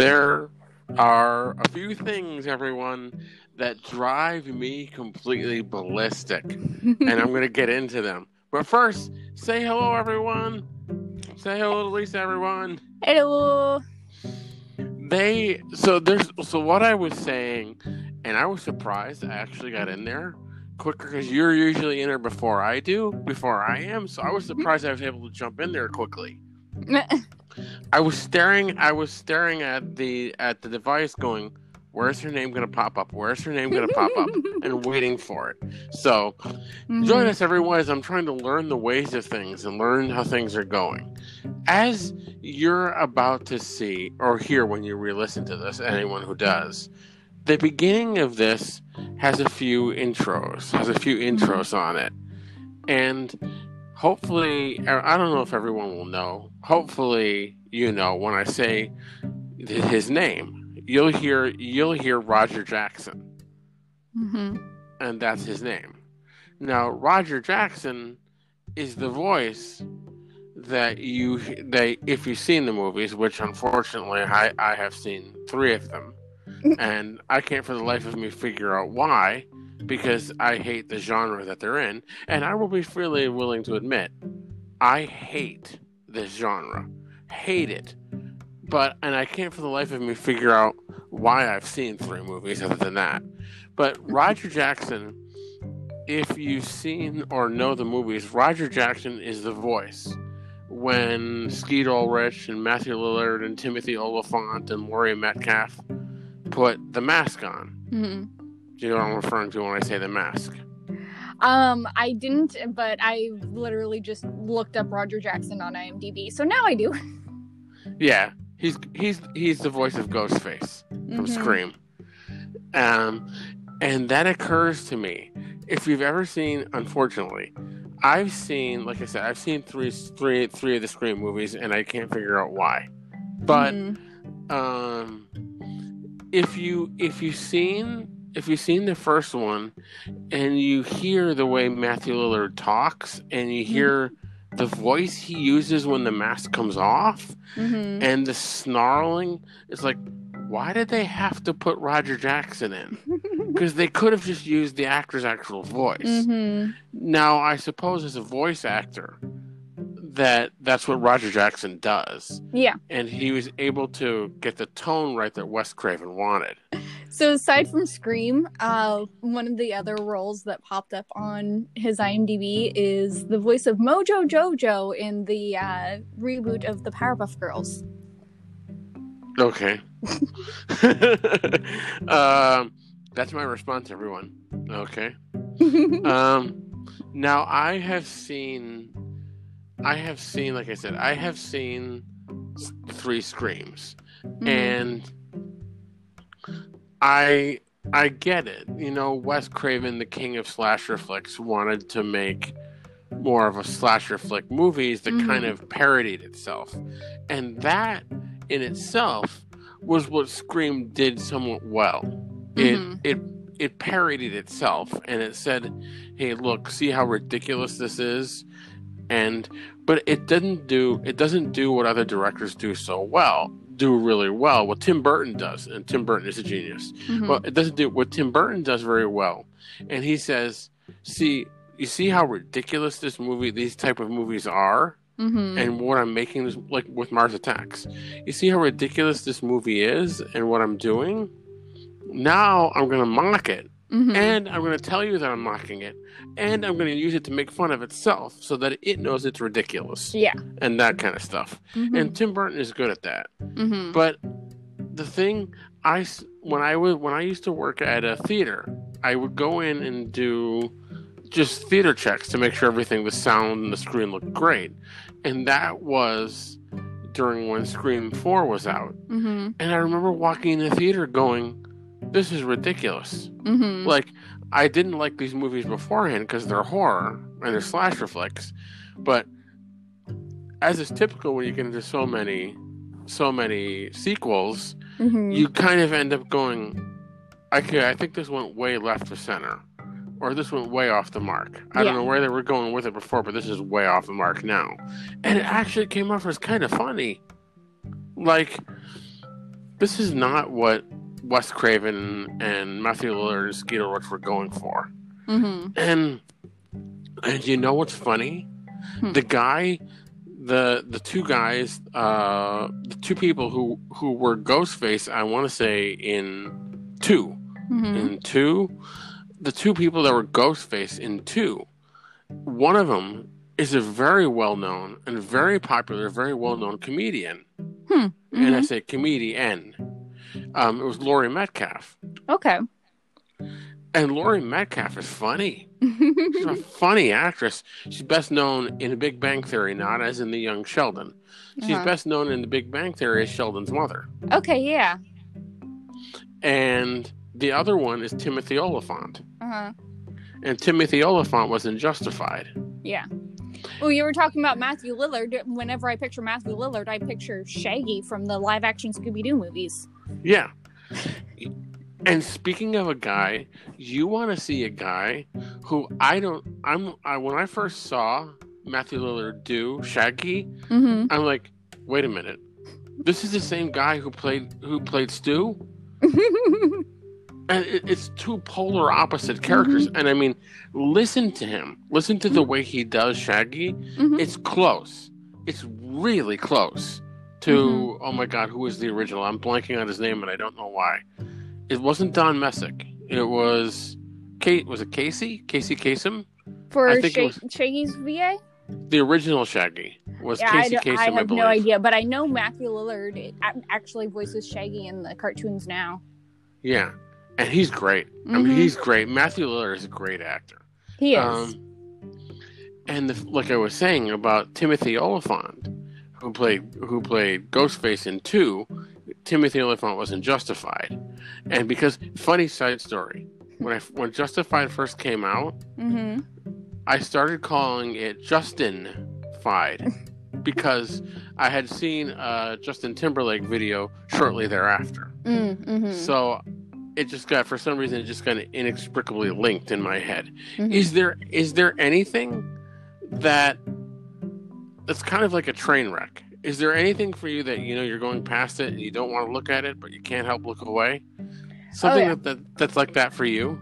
There are a few things, everyone, that drive me completely ballistic, and I'm going to get into them. But first, say hello, everyone. Say hello to Lisa, everyone. Hello. They so there's so what I was saying, and I was surprised I actually got in there quicker because you're usually in there before I do, before I am. So I was surprised I was able to jump in there quickly. I was staring. I was staring at the at the device, going, "Where's her name going to pop up? Where's her name going to pop up?" and waiting for it. So, join mm-hmm. us, everyone, as I'm trying to learn the ways of things and learn how things are going. As you're about to see or hear when you re-listen to this, anyone who does, the beginning of this has a few intros. Has a few mm-hmm. intros on it, and hopefully, I don't know if everyone will know. Hopefully, you know when I say his name, you'll hear you'll hear Roger Jackson, hmm and that's his name. Now, Roger Jackson is the voice that you that if you've seen the movies, which unfortunately I, I have seen three of them, and I can't for the life of me figure out why, because I hate the genre that they're in, and I will be freely willing to admit, I hate this genre, hate it, but and I can't for the life of me figure out why I've seen three movies other than that. But Roger Jackson, if you've seen or know the movies, Roger Jackson is the voice when Skeet Ulrich and Matthew Lillard and Timothy Olyphant and Laurie Metcalf put the mask on. hmm Do you know what I'm referring to when I say the mask? Um, I didn't, but I literally just looked up Roger Jackson on IMDb, so now I do. Yeah, he's he's he's the voice of Ghostface from Mhm. Scream. Um, and that occurs to me. If you've ever seen, unfortunately, I've seen, like I said, I've seen three, three, three of the Scream movies, and I can't figure out why. But Mhm. um, if you if you've seen if you've seen the first one, and you hear the way Matthew Lillard talks, and you hear the voice he uses when the mask comes off, Mhm. and the snarling, it's like, why did they have to put Roger Jackson in? Because they could have just used the actor's actual voice. Mhm. Now, I suppose as a voice actor, that that's what Roger Jackson does, Yeah. and he was able to get the tone right that Wes Craven wanted. So aside from Scream, uh, one of the other roles that popped up on his IMDb is the voice of Mojo Jojo in the uh, reboot of the Powerpuff Girls. Okay. um, that's my response, everyone. Okay. um now i have seen i have seen like i said i have seen three screams Mhm. and i i get it. You know wes craven the king of slasher flicks wanted to make more of a slasher flick movies that kind Mhm. of parodied itself. And that in itself was what scream did somewhat well. Mhm. it it it parodied itself and it said hey look see how ridiculous this is? And but it didn't do it doesn't do what other directors do so well do really well what tim burton does and tim burton is a genius Mhm. well it doesn't do what tim burton does very well and he says see you see how ridiculous this movie, these type of movies are, Mm-hmm. and what I'm making this like with Mars Attacks. You see how ridiculous this movie is and what I'm doing. Now I'm gonna mock it, mm-hmm. and I'm gonna tell you that I'm mocking it, and I'm gonna use it to make fun of itself so that it knows it's ridiculous yeah. and that kind of stuff. Mhm. And Tim Burton is good at that. Mhm. But the thing I when I was when I used to work at a theater, I would go in and do just theater checks to make sure everything, the sound and the screen looked great, and that was during when Scream Four was out. Mhm. And I remember walking in the theater going, "This is ridiculous." Mhm. Like I didn't like these movies beforehand because they're horror and they're slasher flicks, but as is typical when you get into so many, so many sequels, Mhm. you kind of end up going, okay, I think this went way left of center, or this went way off the mark. I don't know where they were going with it before, but this is way off the mark now. And it actually came off as kind of funny. Like, this is not what Wes Craven and Matthew Lillard and Skeet Ulrich were going for. Mhm. And and you know what's funny? Hmm. The guy, the the two guys, uh, the two people who who were Ghostface, I want to say in two, Mhm. in two, the two people that were Ghostface in two, one of them is a very well known and very popular, very well known comedian, Hmm. and I Mhm. say comedian. Um, it was Laurie Metcalf, Okay. and Laurie Metcalf is funny. She's a funny actress. She's best known in The Big Bang Theory, not as in The Young Sheldon. She's Uh-huh. best known in The Big Bang Theory as Sheldon's mother. okay. Yeah. And the other one is Timothy Olyphant. Uh-huh. And Timothy Olyphant was in Justified. Yeah. Well, you were talking about Matthew Lillard. Whenever I picture Matthew Lillard, I picture Shaggy from the live action Scooby Doo movies. Yeah. And speaking of a guy, you want to see a guy who I don't. I'm. I, when I first saw Matthew Lillard do Shaggy, Mm-hmm. I'm like, wait a minute. This is the same guy who played who played Stu. and it, it's two polar opposite characters. Mm-hmm. And i mean listen to him. Listen to the mm-hmm. way he does shaggy. Mhm. it's close. It's really close to mm-hmm. oh my god who is the original? I'm blanking on his name and i don't know why. It wasn't don messick. It was kate was it casey? Casey Kasem? For I think it was- Shaggy's VA? the original shaggy was Yeah, casey Kasem, I I, have believe. no idea, but I know Matthew Lillard actually voices Shaggy in the cartoons now. yeah and he's great i mean Mhm. he's great matthew lillard is a great actor He is. Um, and the, like I was saying about Timothy Olyphant, who played who played Ghostface in two, Timothy Olyphant wasn't Justified, and because funny side story, when I when Justified first came out, mm-hmm. I started calling it Justin Fied because I had seen a Justin Timberlake video shortly thereafter. Mm-hmm. So it just got for some reason it just got inexplicably linked in my head. Mhm. Is there is there anything that that's kind of like a train wreck? Is there anything for you that you know you're going past it and you don't want to look at it but you can't help look away? Something Oh, yeah. that, that that's like that for you?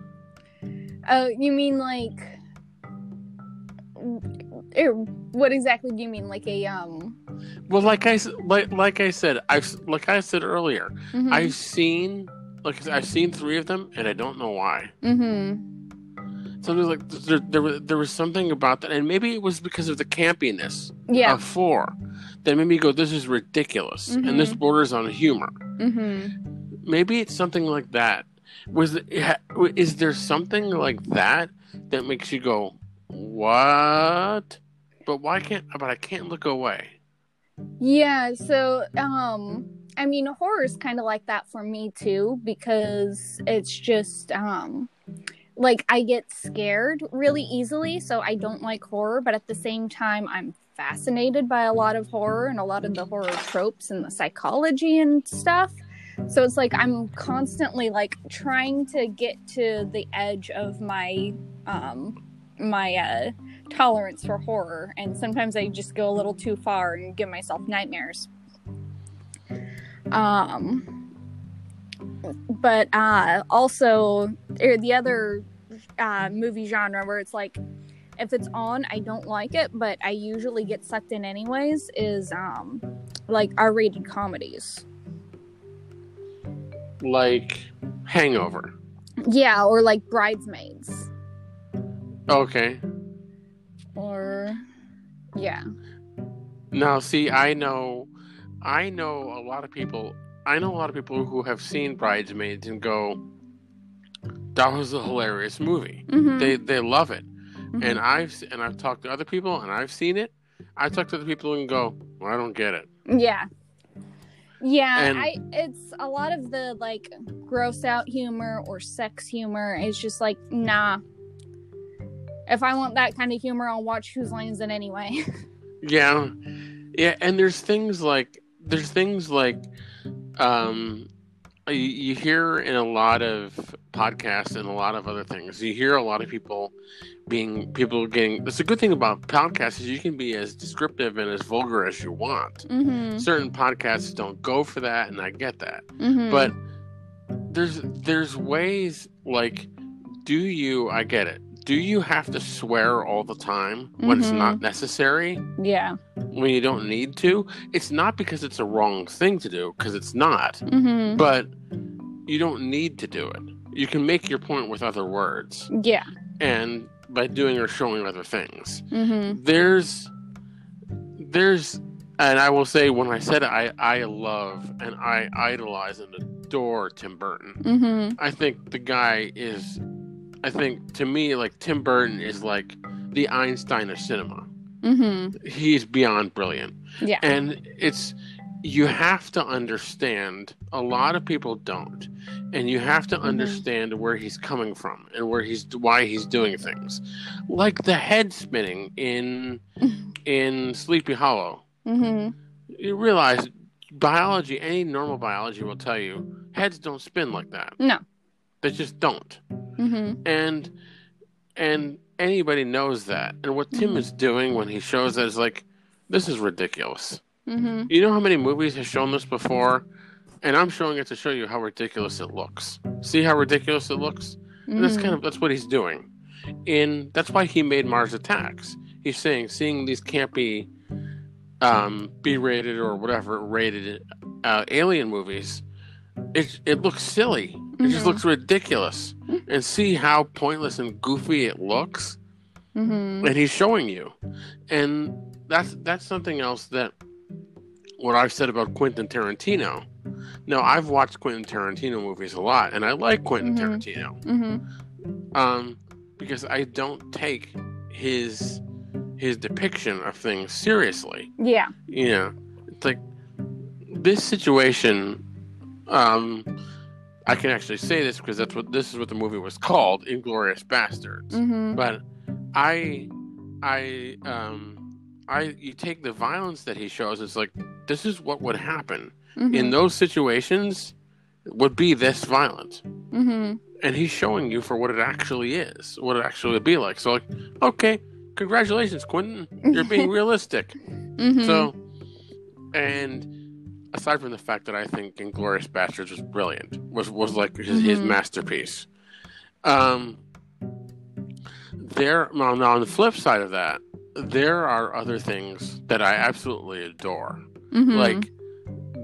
Oh, you mean like? er, What exactly do you mean? Like a um? Well, like I like like I said, I've like I said earlier, mhm, I've seen like I've seen three of them and I don't know why. Mm-hmm. So like there, there was there was something about that, and maybe it was because of the campiness yeah, of four that made me go, "This is ridiculous," and this borders on humor. mhm. Maybe it's something like that. Was is there something like that that makes you go, "What?" But why can't? But I can't look away. Yeah, so um I mean horror is kind of like that for me too because it's just um like I get scared really easily, so I don't like horror, but at the same time I'm fascinated by a lot of horror and a lot of the horror tropes and the psychology and stuff. So it's like I'm constantly like trying to get to the edge of my um my uh tolerance for horror and sometimes i just go a little too far and give myself nightmares um but uh also er, the other uh movie genre where it's like if it's on, I don't like it, but I usually get sucked in anyways. Is um like R-rated comedies. Like Hangover. Yeah, or like Bridesmaids, Okay. or yeah. Now, see, I know, I know a lot of people. I know a lot of people who have seen Bridesmaids and go, "That was a hilarious movie." Mm-hmm. They they love it, Mhm. and I've and I've talked to other people and I've seen it. I talk to other people and go, well, "I don't get it." Yeah. Yeah, And- I it's a lot of the like gross out humor or sex humor is just like nah. If I want that kind of humor, I'll watch Whose Line Is It Anyway. Yeah, yeah, and there's things like there's things like um you, you hear in a lot of podcasts and a lot of other things. You hear a lot of people being people getting. That's a good thing about podcasts is you can be as descriptive and as vulgar as you want. mm-hmm. Certain podcasts don't go for that, and I get that. Mm-hmm. But there's there's ways like, do you? I get it. Do you have to swear all the time when it's Mhm. not necessary? yeah. when you don't need to. It's not because it's a wrong thing to do, because it's not. Mm-hmm. But you don't need to do it. You can make your point with other words Yeah. and by doing or showing other things. Mm-hmm. There's, there's, and I will say when I said I I love and I idolize and adore Tim Burton. Mm-hmm. I think the guy is, I think to me like Tim Burton is like the Einstein of cinema. Mm-hmm. He's beyond brilliant. Yeah. and it's you have to understand a lot of people don't and you have to Mhm. understand where he's coming from and where he's why he's doing things like the head spinning in in sleepy hollow Mm-hmm. you realize biology any normal biology will tell you heads don't spin like that No. They just don't Mm-hmm. and and anybody knows that and what tim Mhm. is doing when he shows that is like this is ridiculous Mm-hmm. You know how many movies have shown this before? And I'm showing it to show you how ridiculous it looks. See how ridiculous it looks? And that's kind of that's what he's doing. In that's why he made Mars Attacks. He's saying seeing these campy um B rated or whatever rated uh, alien movies, it it looks silly. It just Mhm. looks ridiculous. And see how pointless and goofy it looks? Mm-hmm. and he's showing you and that's that's something else that what i've said about quentin tarantino now i've watched quentin tarantino movies a lot and i like quentin Mhm. tarantino Mm-hmm. um because i don't take his his depiction of things seriously Yeah. you know it's like this situation um i can actually say this because that's what this is what the movie was called inglourious basterds Mm-hmm. but I, I, um, I, you take the violence that he shows. It's like this is what would happen Mm-hmm. in those situations. Would be this violent, Mm-hmm. and he's showing you for what it actually is, what it actually would be like. So, like, okay, congratulations, Quentin, you're being realistic. Mm-hmm. So, and aside from the fact that I think Inglourious Basterds was brilliant, was was like his, his Mhm. masterpiece. Um, there. Well, now on the flip side of that, there are other things that I absolutely adore, mm-hmm. like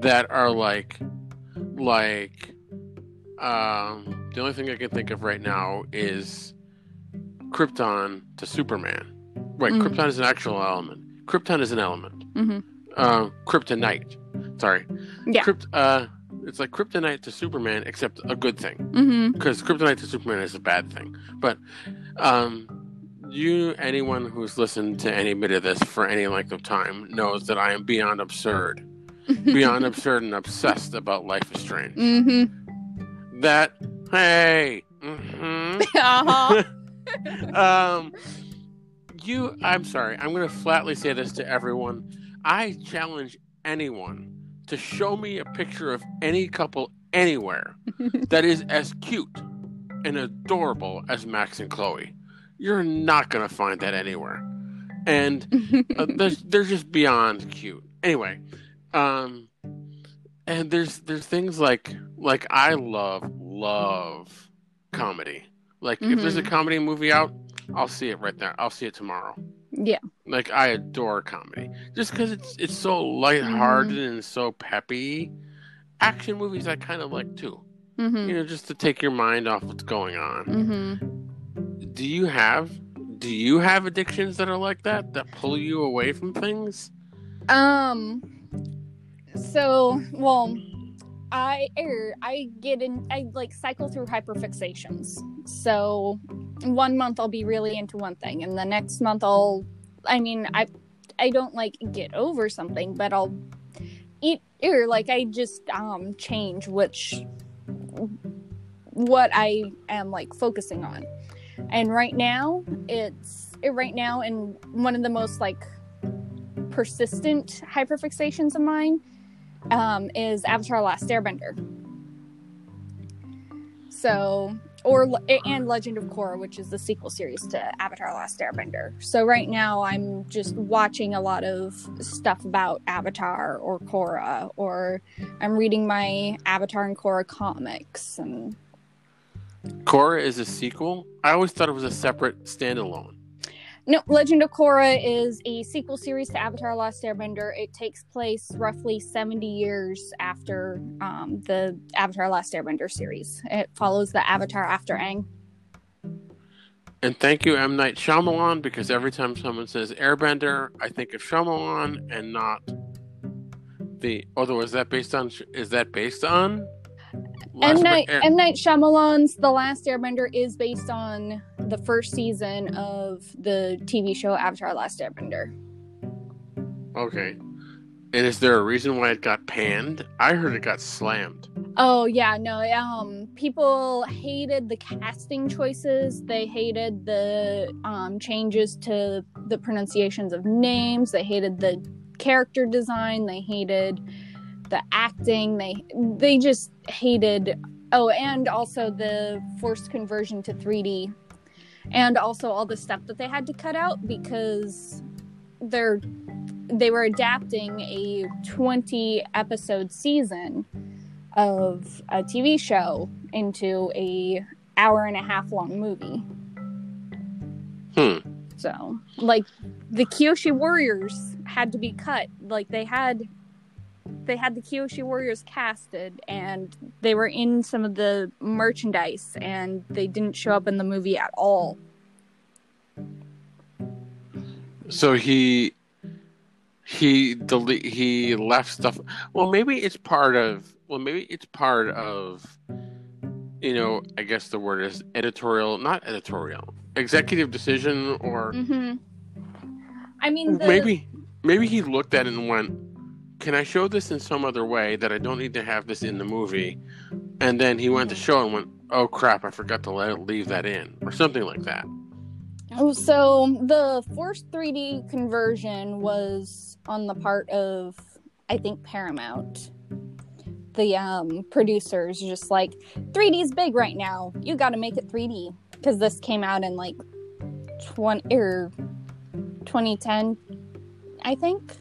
that are like, like, um, the only thing I can think of right now is Krypton to Superman. Right, Mhm. Krypton is an actual element. Krypton is an element Mm-hmm. Uh, kryptonite. Sorry. Yeah. Krypt, uh, it's like kryptonite to Superman, except a good thing. Mm-hmm. Because kryptonite to Superman is a bad thing. But um, you, anyone who's listened to any bit of this for any length of time, knows that I am beyond absurd, beyond absurd and obsessed about Life is Strange. Mm-hmm. That hey. hmm uh-huh. um, you, I'm sorry. I'm going to flatly say this to everyone. I challenge anyone to show me a picture of any couple anywhere that is as cute and adorable as Max and Chloe. You're not going to find that anywhere. And uh, they're, they're just beyond cute. Anyway, um, and there's there's things like like I love love comedy. Like if there's a Mhm. comedy movie out, I'll see it right there. I'll see it tomorrow. Yeah. Like I adore comedy, just because it's it's so lighthearted and so peppy. Action movies I kind of like too. Mm-hmm. You know, just to take your mind off what's going on. Mm-hmm. Do you have do you have addictions that are like that that pull you away from things? Um. So, well, I er, I get in. I like cycle through hyperfixations. So, one month I'll be really into one thing, and the next month I'll. I mean, I I don't like get over something, but I'll eat or like I just um change which what I am like focusing on. And right now, it's it, right now, and one of the most like persistent hyperfixations of mine um, is Avatar: Last Airbender. So, or and Legend of Korra, which is the sequel series to Avatar: Last Airbender. So right now, I'm just watching a lot of stuff about Avatar or Korra, or I'm reading my Avatar and Korra comics, and Korra is a sequel. I always thought it was a separate standalone. No, Legend of Korra is a sequel series to Avatar: Last Airbender. It takes place roughly 70 years after um, the Avatar: Last Airbender series. It follows the Avatar after Aang. And thank you, M Night Shyamalan, because every time someone says Airbender, I think of Shyamalan and not the. Although is that based on? Is that based on? M Night Air- M Night Shyamalan's The Last Airbender is based on the first season of the TV show Avatar: Last Airbender. Okay. And is there a reason why it got panned? I heard it got slammed. Oh yeah, no. Um, people hated the casting choices. They hated the um, changes to the pronunciations of names. They hated the character design. They hated the acting. They they just hated. Oh, and also the forced conversion to 3D, and also all the stuff that they had to cut out because they're they were adapting a 20 episode season of a TV show into a hour and a half long movie. Hmm. So, like the Kyoshi Warriors had to be cut. Like they had they had the Kyoshi Warriors casted and they were in some of the merchandise and they didn't show up in the movie at all. So he he delete he left stuff. Well, maybe it's part of. Well, maybe it's part of. You know, I guess the word is editorial, not editorial, executive decision, or Mhm. I mean the maybe maybe he looked at it and went, "Can I show this in some other way that I don't need to have this in the movie?" And then he went to show and went, "Oh crap, I forgot to let leave that in," or something like that. Oh, So the forced 3D conversion was on the part of, I think, Paramount. The um, producers just like 3D's big right now. You got to make it 3D because this came out in like 20 or 2010, I think,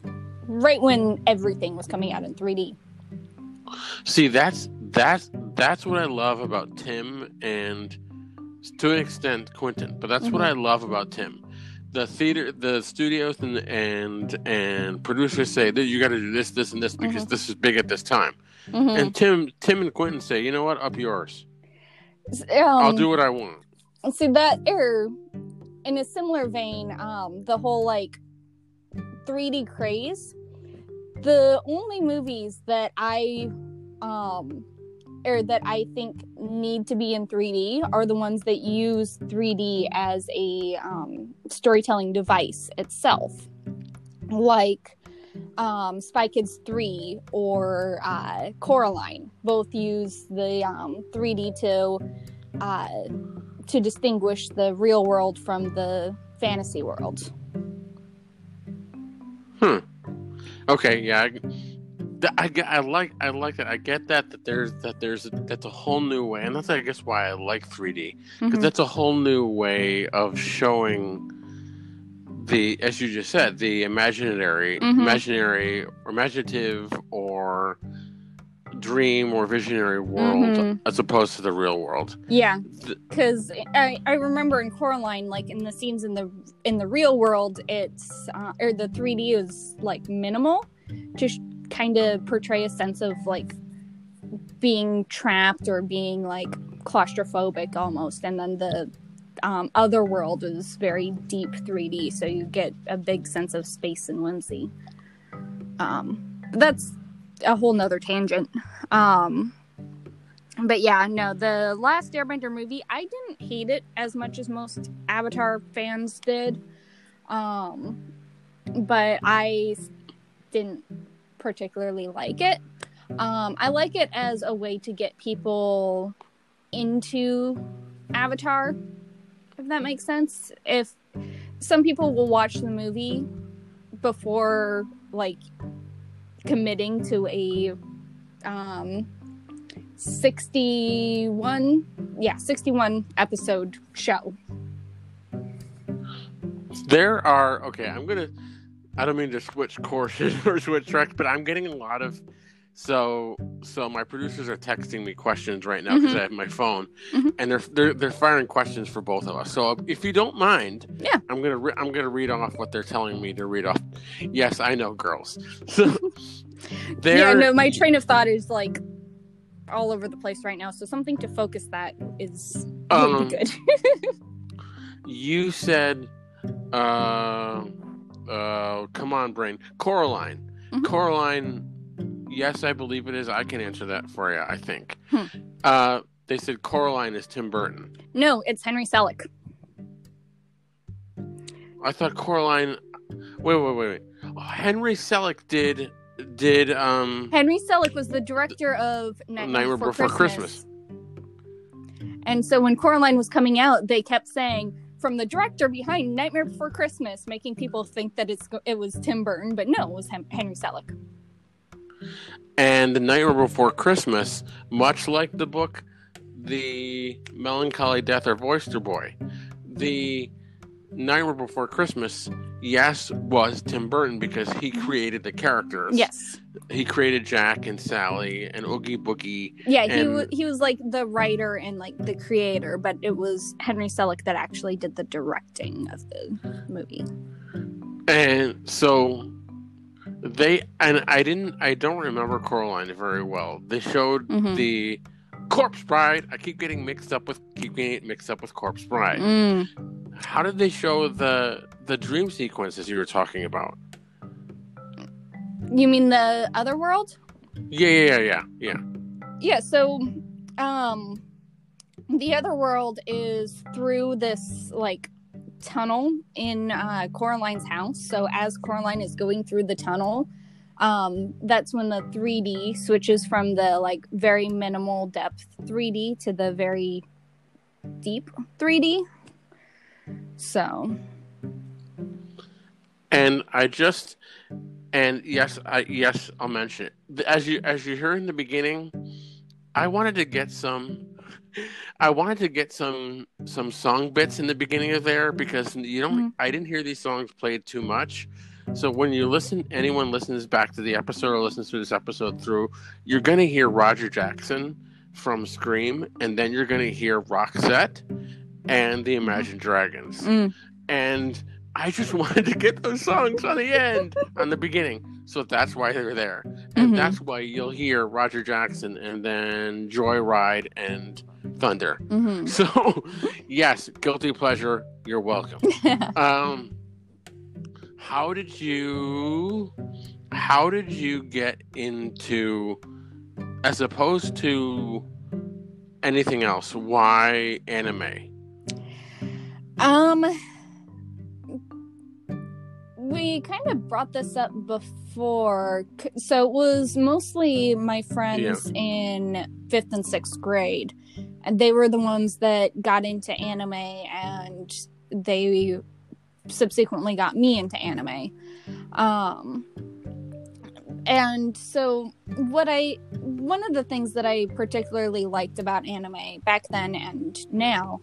right when everything was coming out in 3D. See, that's that's that's what I love about Tim and to an extent Quentin, but that's what I love about Tim. The theater, the studios, and and and producers say that you got to do this, this, and this because this is big at this time. Mhm. And Tim, Tim and Quentin say, you know what, up yours. Um, I'll do what I want. see that error in a similar vein um the whole like 3d craze. The only movies that i um or that i think need to be in 3d are the ones that use 3d as a um, storytelling device itself. Like um, Spy Kids 3 or uh, Coraline. Both use the um, 3D to uh, to distinguish the real world from the fantasy world. Okay. Yeah. I, I, I like I like that. I get that that there's that there's that's a whole new way, and that's I guess why I like 3D because Mhm. that's a whole new way of showing the as you just said the imaginary Mhm. imaginary or imaginative or dream or visionary world Mhm. as opposed to the real world. Yeah, because I, I remember in Coraline, like in the scenes in the in the real world, it's uh, or the 3D is like minimal, just kind of portray a sense of like being trapped or being like claustrophobic almost, and then the um, other world is very deep 3D, so you get a big sense of space and whimsy. Um, that's a whole nother tangent. Um, but yeah, no, the last Airbender movie, I didn't hate it as much as most Avatar fans did. Um, but I didn't particularly like it. Um, I like it as a way to get people into Avatar, if that makes sense. If some people will watch the movie before like committing to a um 61 yeah 61 episode show There are okay. I'm gonna. I don't mean to switch courses or switch tracks, but I'm getting a lot of. So so my producers are texting me questions right now because Mhm. I have my phone, Mhm. and they're they're they're firing questions for both of us. So if you don't mind, Yeah. I'm gonna re- I'm gonna read off what they're telling me to read off. Yes, I know, girls. So yeah no my train of thought is like all over the place right now so something to focus that is would Um, good you said, uh, uh, come on, brain, Coraline, Mhm. Coraline. Yes, I believe it is. I can answer that for you. I think. Hmm. Uh, they said Coraline is Tim Burton. no it's henry selick I thought Coraline. Wait, wait, wait, wait. Oh, Henry Selick did did um. henry selick was the director of nightmare, Nightmare before, Before christmas. and so when coraline was coming out they kept saying from the director behind nightmare before christmas making people think that it's it was tim burton but no it was henry selick And the Nightmare Before Christmas, much like the book, The Melancholy Death of Oyster Boy, the Nightmare Before Christmas, yes, was Tim Burton because he mm-hmm. created the characters. yes He created Jack and Sally and Oogie Boogie. Yeah, he And- wa he was like the writer and like the creator, but it was Henry Selick that actually did the directing of the movie. And so they and I didn't I don't remember Coraline very well. They showed Mhm. the Corpse Bride. I keep getting mixed up with keep getting it mixed up with Corpse Bride. Mm. How did they show the the dream sequences you were talking about? You mean the other world? Yeah, yeah, yeah, yeah, yeah. Yeah. So, um, the other world is through this like tunnel in uh, Coraline's house. So as Coraline is going through the tunnel, um, that's when the 3D switches from the like very minimal depth 3D to the very deep 3D. So, And I just and yes, I yes, I'll mention it. As you as you heard in the beginning, I wanted to get some I wanted to get some some song bits in the beginning of there because you don't Mhm. I didn't hear these songs played too much. So when you listen anyone listens back to the episode or listens to this episode through, you're gonna hear Roger Jackson from Scream, and then you're gonna hear Roxette and the Imagine Dragons mm, and I just wanted to get those songs on the end, on the beginning. So that's why they're there, and Mhm. that's why you'll hear Roger Jackson and then Joyride and Thunder. mhm. So, yes, guilty pleasure. You're welcome. Um, how did you? How did you get into, as opposed to anything else? Why anime? Um, we kind of brought this up before. So it was mostly my friends in fifth and sixth grade, and they were the ones that got into anime, and they subsequently got me into anime. Um, and so what I one of the things that I particularly liked about anime back then and now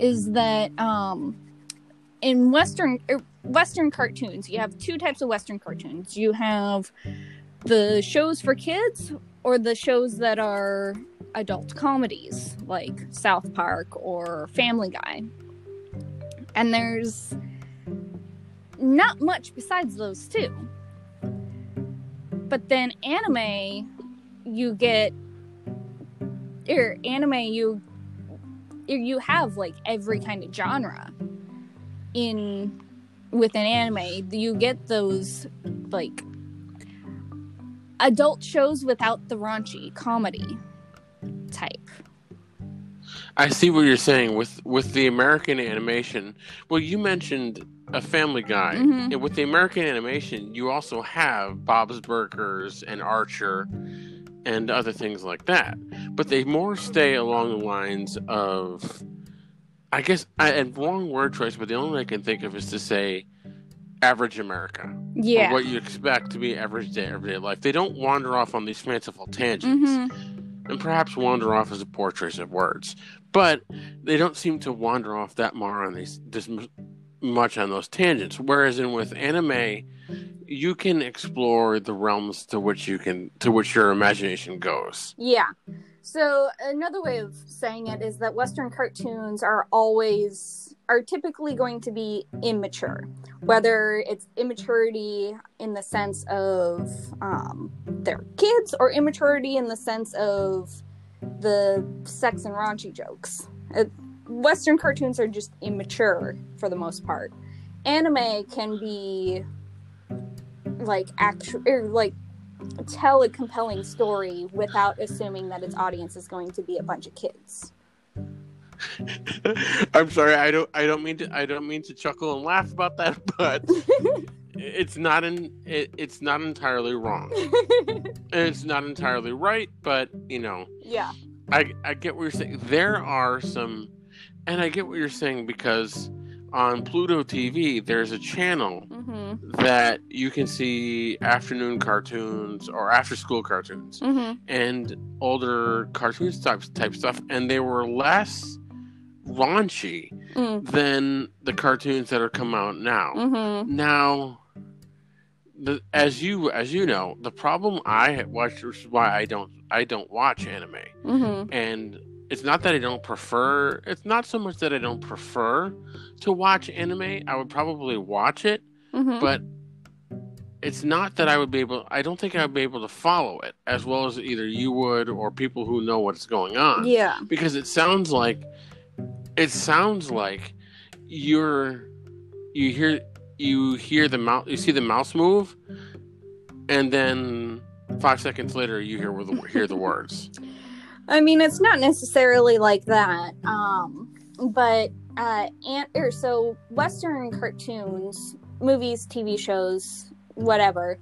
is that um in western er, western cartoons you have two types of western cartoons you have the shows for kids or the shows that are adult comedies like South Park or Family Guy. And there's not much besides those two. But then anime, you get or anime you you have like every kind of genre in within anime you get those like adult shows without the raunchy comedy type I see what you're saying with with the American animation. Well, you mentioned a Family Guy. Mhm. And with the American animation, you also have Bob's Burgers and Archer and other things like that. But they more stay along the lines of, I guess, I, and wrong word choice. But the only one I can think of is to say average America. Or yeah what you expect to be average day, everyday life. They don't wander off on these fanciful tangents Mhm. and perhaps wander off as a poor choice of words. But they don't seem to wander off that more on these this much on those tangents. Whereas in with anime, you can explore the realms to which you can to which your imagination goes. Yeah. So another way of saying it is that Western cartoons are always are typically going to be immature, whether it's immaturity in the sense of um, they're kids or immaturity in the sense of the sex and raunchy jokes. Uh, Western cartoons are just immature for the most part. Anime can be like actual like tell a compelling story without assuming that its audience is going to be a bunch of kids. I'm sorry, I don't I don't mean to I don't mean to chuckle and laugh about that, but it's not in it, it's not entirely wrong. And it's not entirely right, but you know, yeah. I I get what you're saying. There are some, and I get what you're saying because on Pluto TV there's a channel Mm-hmm. that you can see afternoon cartoons or after school cartoons Mm-hmm. and older cartoons type type stuff, and they were less raunchy Mm. than the cartoons that are come out now. Mm-hmm. Now, the, as you as you know, the problem I had watched, which is why I don't I don't watch anime, Mm-hmm. and it's not that I don't prefer. It's not so much that I don't prefer to watch anime. I would probably watch it, Mm-hmm. but it's not that I would be able. I don't think I would be able to follow it as well as either you would or people who know what's going on Yeah. because it sounds like it sounds like you're you hear you hear the mouse you see the mouse move and then five seconds later you hear the hear the words I mean, it's not necessarily like that. Um, but uh, and or so Western cartoons, movies, TV shows, whatever,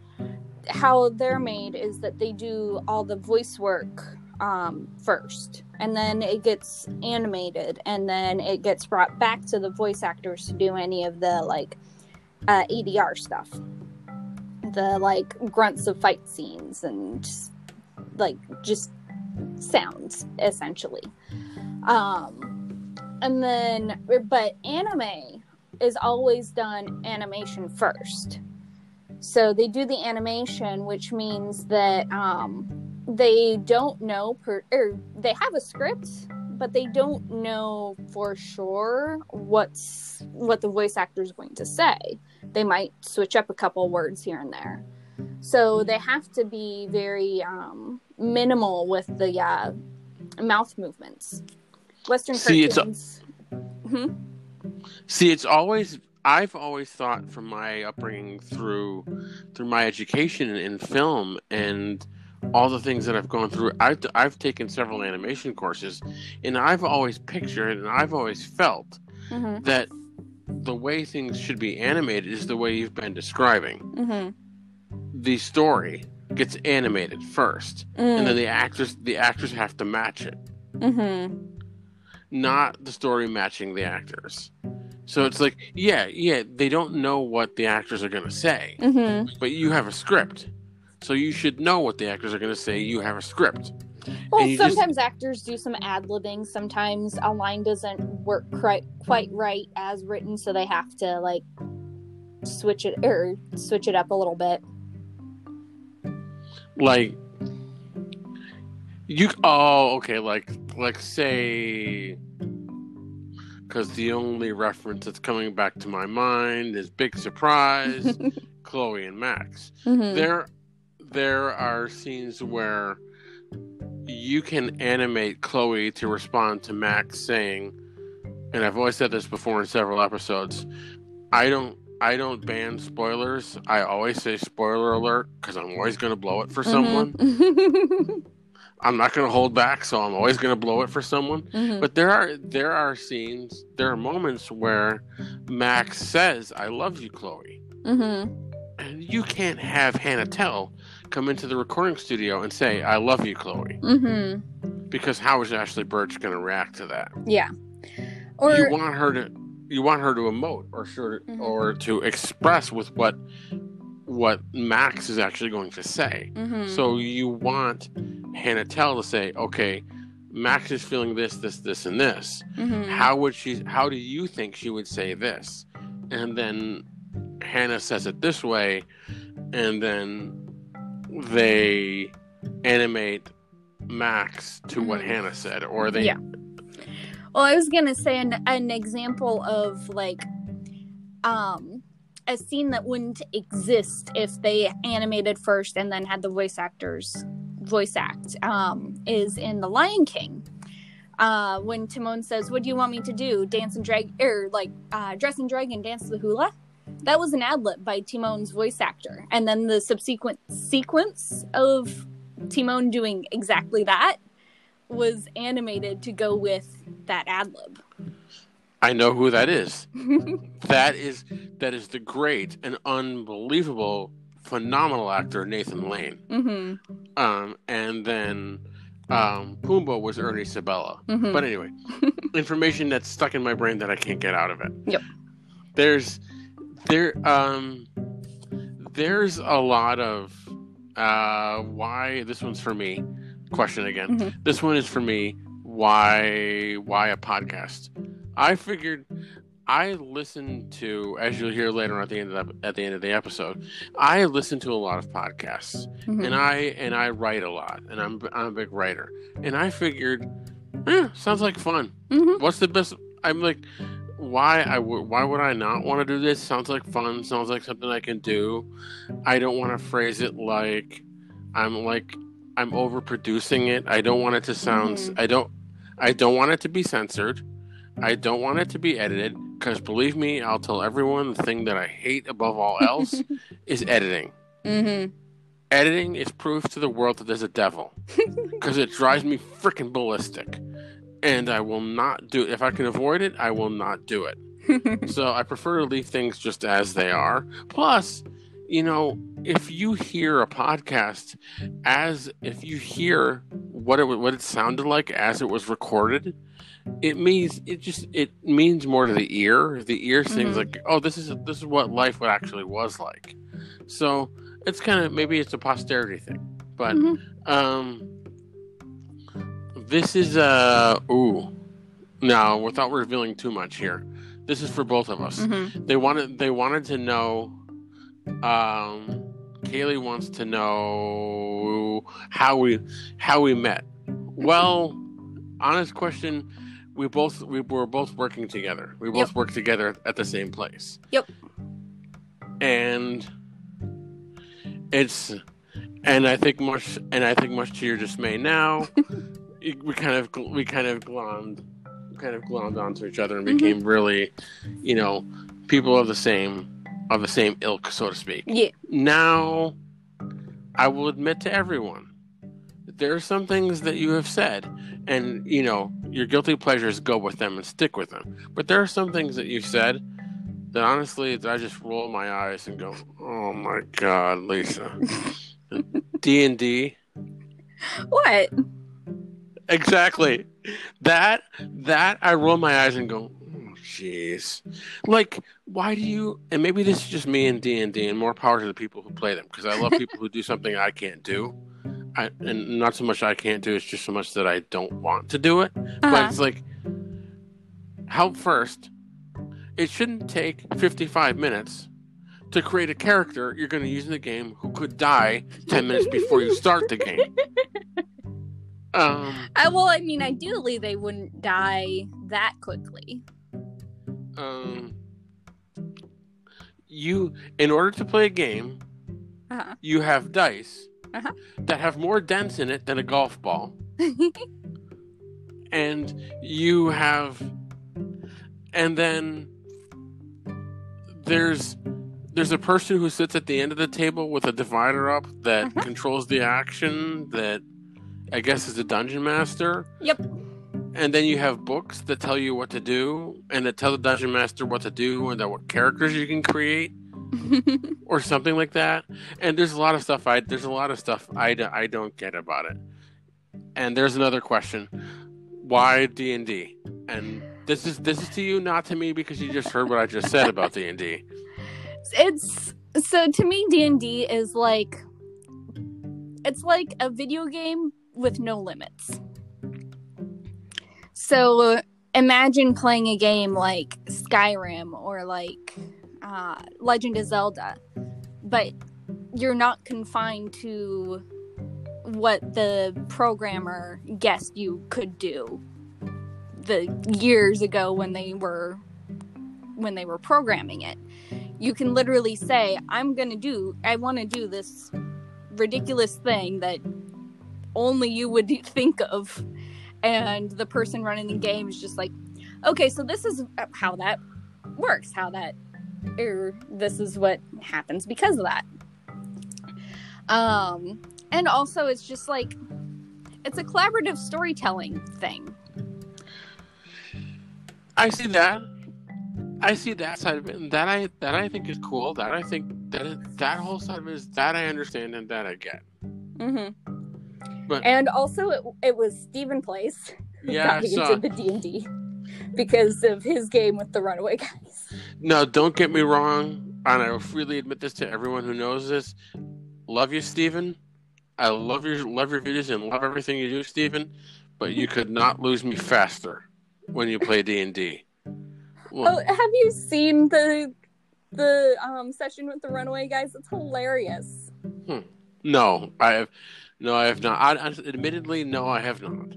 how they're made is that they do all the voice work um, first, and then it gets animated, and then it gets brought back to the voice actors to do any of the like uh, ADR stuff, the like grunts of fight scenes and like just sounds essentially. Um and then but anime is always done animation first. So they do the animation which means that um they don't know per or they have a script but they don't know for sure what's what the voice actor is going to say. They might switch up a couple words here and there. So they have to be very um, minimal with the uh, mouth movements. Western See, it's cartoons. Hmm? see it's always i've always thought from my upbringing through through my education in, film and all the things that i've gone through I've, I've taken several animation courses and i've always pictured and i've always felt Mhm, that the way things should be animated is the way you've been describing mhm, the story gets animated first and then mm, the actors the actors have to match it mhm. not the story matching the actors so it's like yeah yeah they don't know what the actors are going to say Mhm. but you have a script so you should know what the actors are going to say you have a script Well, you just- sometimes actors do some ad libbing. Sometimes a line doesn't work quite quite right as written, so they have to like switch it or switch it up a little bit. Like You oh okay like like say because the only reference that's coming back to my mind is big surprise Chloe and Max. Mhm. There there are scenes where you can animate Chloe to respond to Max saying, and I've always said this before in several episodes. I don't I don't ban spoilers. I always say spoiler alert because I'm always going to blow it for someone. Mhm. I'm not going to hold back, so I'm always going to blow it for someone. Mhm. But there are there are scenes, there are moments where Max says, "I love you, Chloe," Mhm. and you can't have Hannah Telle come into the recording studio and say, "I love you, Chloe," Mhm. because how is Ashley Burch going to react to that? Yeah. Or you want her to you want her to emote or sure Mhm. or to express with what what Max is actually going to say. Mhm. So you want Hannah Telle to say, okay, Max is feeling this, this, this, and this. Mhm. How would she? How do you think she would say this? And then Hannah says it this way, and then they animate Max to what Mhm. Hannah said, or they. Yeah. Well, I was gonna say an, an example of like um a scene that wouldn't exist if they animated first and then had the voice actors voice act um is in The Lion King. Uh, when Timon says, "What do you want me to do? Dance and drag, or like uh, dress and drag and dance the hula?" That was an ad lib by Timon's voice actor, and then the subsequent sequence of Timon doing exactly that was animated to go with that ad lib. I know who that is. that is that is the great and unbelievable, phenomenal actor Nathan Lane. hmm Um, and then um, Pumbaa was Ernie Sabella. hmm But anyway, information that's stuck in my brain that I can't get out of it. Yep. There's there um there's a lot of uh why this one's for me. Question again. Mhm. This one is for me. Why why a podcast? I figured I listen to, as you'll hear later at the end of the, at the end of the episode. I listen to a lot of podcasts, Mm-hmm. and I and I write a lot, and I'm I'm a big writer, and I figured, eh, sounds like fun. Mhm. What's the best? I'm like, why I w- why would I not want to do this? Sounds like fun. Sounds like something I can do. I don't want to phrase it like I'm like I'm overproducing it. I don't want it to sound. Mhm. I don't. I don't want it to be censored. I don't want it to be edited because believe me, I'll tell everyone the thing that I hate above all else is editing. hmm Editing is proof to the world that there's a devil because it drives me freaking ballistic. And I will not do it. If I can avoid it, I will not do it. so I prefer to leave things just as they are. Plus, you know, if you hear a podcast as if you hear what it what it sounded like as it was recorded, it means it just it means more to the ear. The ear sings Mhm. like, oh, this is this is what life would actually was like. So it's kind of maybe it's a posterity thing, but Mhm. um, this is uh ooh, no, without revealing too much here. This is for both of us. Mhm. They wanted they wanted to know. Um, Kaylee wants to know how we how we met. Well, honest question. We both we were both working together. We both Yep. worked together at the same place. Yep. And it's and I think much and I think much to your dismay now, we kind of we kind of glommed kind of glommed onto each other and Mhm. became really, you know, people of the same of the same ilk, so to speak. Yeah. Now, I will admit to everyone that there are some things that you have said, and you know your guilty pleasures go with them and stick with them. But there are some things that you've said that honestly, I just roll my eyes and go, "Oh my God, Lisa." D and D, What? exactly. That that I roll my eyes and go, "Oh, jeez." Like, why do you? And maybe this is just me and D and D, and more power to the people who play them because I love people who do something I can't do. I, and not so much I can't do; it's just so much that I don't want to do it. But Uh-huh. it's like, help first. It shouldn't take 55 minutes to create a character you're going to use in the game who could die 10 minutes before you start the game. Um, I, well, I mean, ideally, they wouldn't die that quickly. Um, you, in order to play a game, Uh-huh. you have dice Uh-huh. that have more dents in it than a golf ball, and you have, and then there's there's a person who sits at the end of the table with a divider up that Uh-huh. controls the action that I guess is a dungeon master. Yep. And then you have books that tell you what to do and that tell the dungeon master what to do and that what characters you can create or something like that. And there's a lot of stuff I there's a lot of stuff i, I don't get about it. And there's another question: Why D and D? And this is this is to you, not to me, because you just heard what I just said about D and D. it's so to me d&d is like it's like a video game with no limits so imagine playing a game like skyrim or like uh, legend of zelda but you're not confined to what the programmer guessed you could do the years ago when they were when they were programming it. You can literally say i'm going to do i want to do this ridiculous thing that only you would think of and the person running the game is just like okay so this is how that works how that or this is what happens because of that um and also it's just like it's a collaborative storytelling thing I see that. I see that side of it, and that I that I think is cool. That I think that that whole side of it is that I understand and that I get. mm-hmm. But- and also it, it was Stephen Place Yeah, got saw. into the D and D because of his game with the Runaway Guys. No, don't get me wrong, and I will freely admit this to everyone who knows this. Love you, Steven. I love your love your videos and love everything you do, Steven. But you could not lose me faster when you play D and D. Oh, have you seen the the um session with the Runaway Guys? It's hilarious. No, I have no, I have not. I, I- admittedly, no, I have not.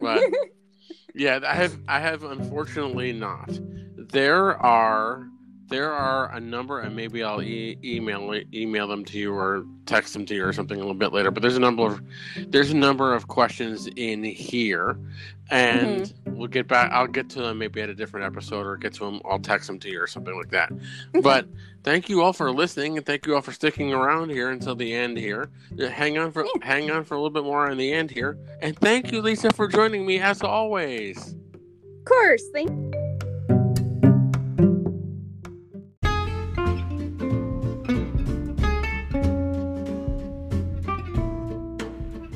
But yeah, I have. I have unfortunately not. There are there are a number, and maybe I'll e- email email them to you or text them to you or something a little bit later. But there's a number of there's a number of questions in here, and mm-hmm. we'll get back. I'll get to them maybe at a different episode, or get to them. I'll text them to you or something like that. But thank you all for listening, and thank you all for sticking around here until the end here. Uh, Hang on for hang on for a little bit more on the end here, and thank you, Lisa, for joining me as always. Of course, thank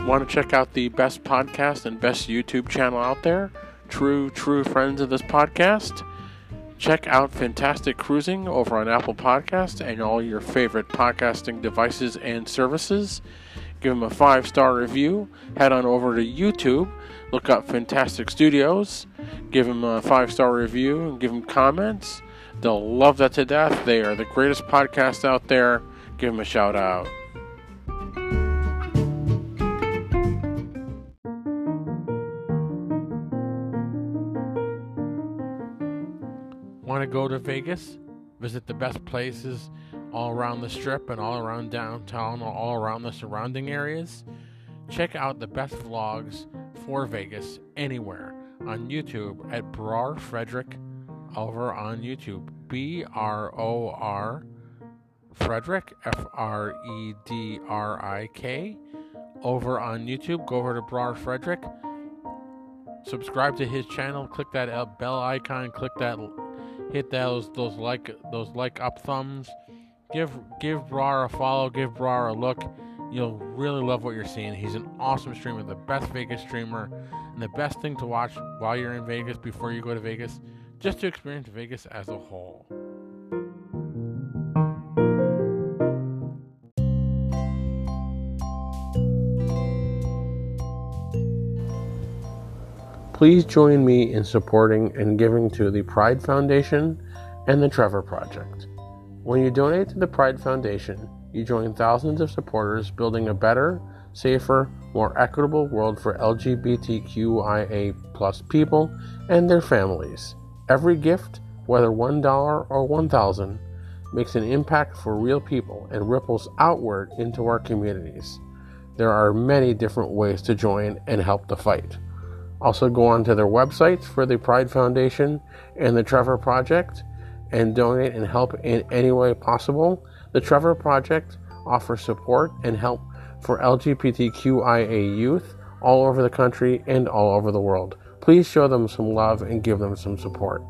Want to check out the best podcast and best YouTube channel out there? True, true friends of this podcast? Check out Fantastic Cruising over on Apple Podcast and all your favorite podcasting devices and services. Give them a five star review. Head on over to YouTube. Look up Fantastic Studios. Give them a five star review and give them comments. They'll love that to death. They are the greatest podcast out there. Give them a shout out. To go to Vegas? Visit the best places all around the strip and all around downtown, all around the surrounding areas? Check out the best vlogs for Vegas anywhere on YouTube at Bror Fredrik over on YouTube. B R O R Fredrik, F R E D R I K, over on YouTube. Go over to Bror Fredrik. Subscribe to his channel. Click that bell icon. Click that hit those those like those like up thumbs. Give give Bror a follow. Give Bror a look. You'll really love what you're seeing. He's an awesome streamer, the best Vegas streamer, and the best thing to watch while you're in Vegas before you go to Vegas, just to experience Vegas as a whole. Please join me in supporting and giving to the Pride Foundation and the Trevor Project. When you donate to the Pride Foundation, you join thousands of supporters building a better, safer, more equitable world for LGBTQIA people and their families. Every gift, whether $1 or 1000 makes an impact for real people and ripples outward into our communities. There are many different ways to join and help the fight. Also, go on to their websites for the Pride Foundation and the Trevor Project and donate and help in any way possible. The Trevor Project offers support and help for LGBTQIA youth all over the country and all over the world. Please show them some love and give them some support.